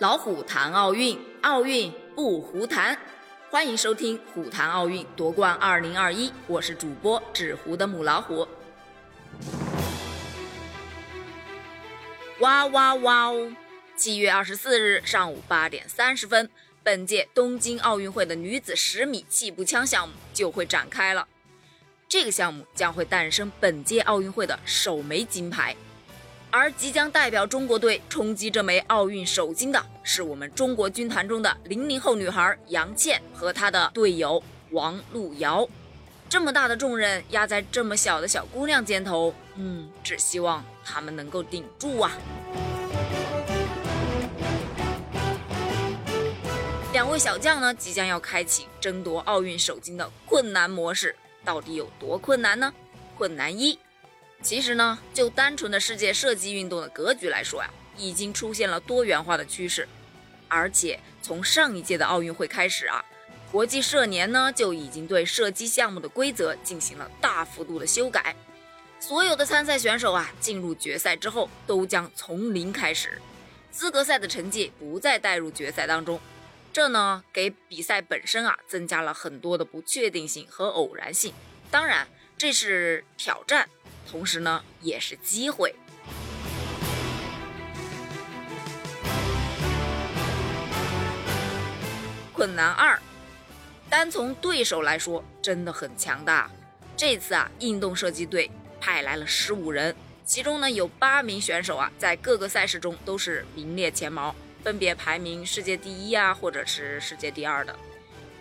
老虎谈奥运，奥运不胡谈。欢迎收听《虎谈奥运夺冠二零二一》，我是主播纸糊的母老虎。哇哇哇哦！七月二十四日上午八点三十分，本届东京奥运会的女子十米气步枪项目就会展开了。这个项目将会诞生本届奥运会的首枚金牌。而即将代表中国队冲击这枚奥运首金的是我们中国军团中的零零后女孩杨倩和她的队友王璐瑶。这么大的重任压在这么小的小姑娘肩头，嗯，只希望她们能够顶住啊！两位小将呢，即将要开启争夺奥运首金的困难模式，到底有多困难呢？困难一。其实呢，就单纯的世界射击运动的格局来说呀，已经出现了多元化的趋势。而且从上一届的奥运会开始啊，国际射年呢就已经对射击项目的规则进行了大幅度的修改。所有的参赛选手啊，进入决赛之后都将从零开始，资格赛的成绩不再带入决赛当中。这呢，给比赛本身啊增加了很多的不确定性和偶然性。当然，这是挑战。同时呢，也是机会。困难二，单从对手来说，真的很强大。这次啊，运动射击队派来了十五人，其中呢有八名选手啊，在各个赛事中都是名列前茅，分别排名世界第一啊，或者是世界第二的。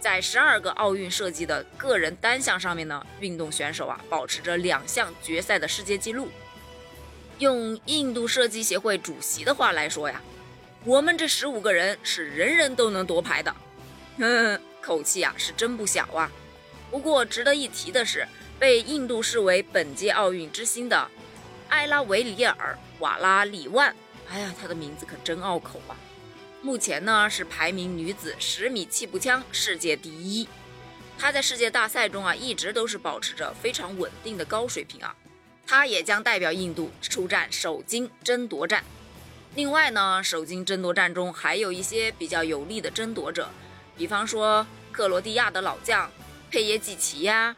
在十二个奥运射击的个人单项上面呢，运动选手啊保持着两项决赛的世界纪录。用印度射击协会主席的话来说呀，我们这十五个人是人人都能夺牌的。哼，口气啊是真不小啊。不过值得一提的是，被印度视为本届奥运之星的艾拉维里尔瓦拉里万，哎呀，他的名字可真拗口啊。目前呢是排名女子十米气步枪世界第一，她在世界大赛中啊一直都是保持着非常稳定的高水平啊，她也将代表印度出战首金争夺战。另外呢，首金争夺战中还有一些比较有力的争夺者，比方说克罗地亚的老将佩耶季奇呀，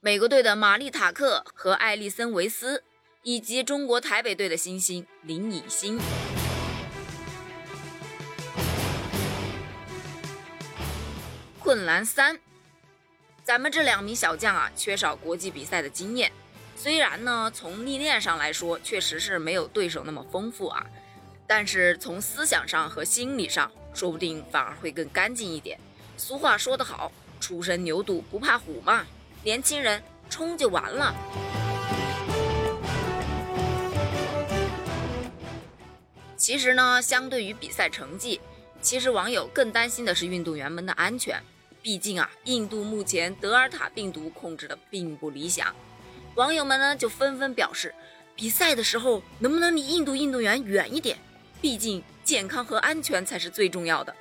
美国队的玛丽塔克和艾丽森维斯，以及中国台北队的新星林以欣。困难三，咱们这两名小将啊，缺少国际比赛的经验。虽然呢，从历练上来说，确实是没有对手那么丰富啊，但是从思想上和心理上，说不定反而会更干净一点。俗话说得好，初生牛犊不怕虎嘛，年轻人冲就完了。其实呢，相对于比赛成绩，其实网友更担心的是运动员们的安全。毕竟啊，印度目前德尔塔病毒控制的并不理想，网友们呢就纷纷表示，比赛的时候能不能离印度运动员远一点？毕竟健康和安全才是最重要的。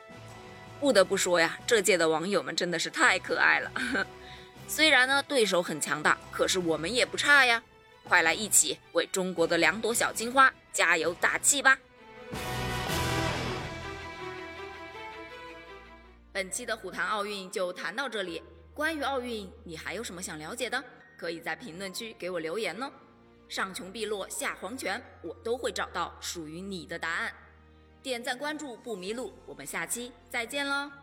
不得不说呀，这届的网友们真的是太可爱了。虽然呢对手很强大，可是我们也不差呀！快来一起为中国的两朵小金花加油打气吧！本期的虎谈奥运就谈到这里。关于奥运，你还有什么想了解的？可以在评论区给我留言哦。上穷碧落下黄泉，我都会找到属于你的答案。点赞关注不迷路，我们下期再见喽。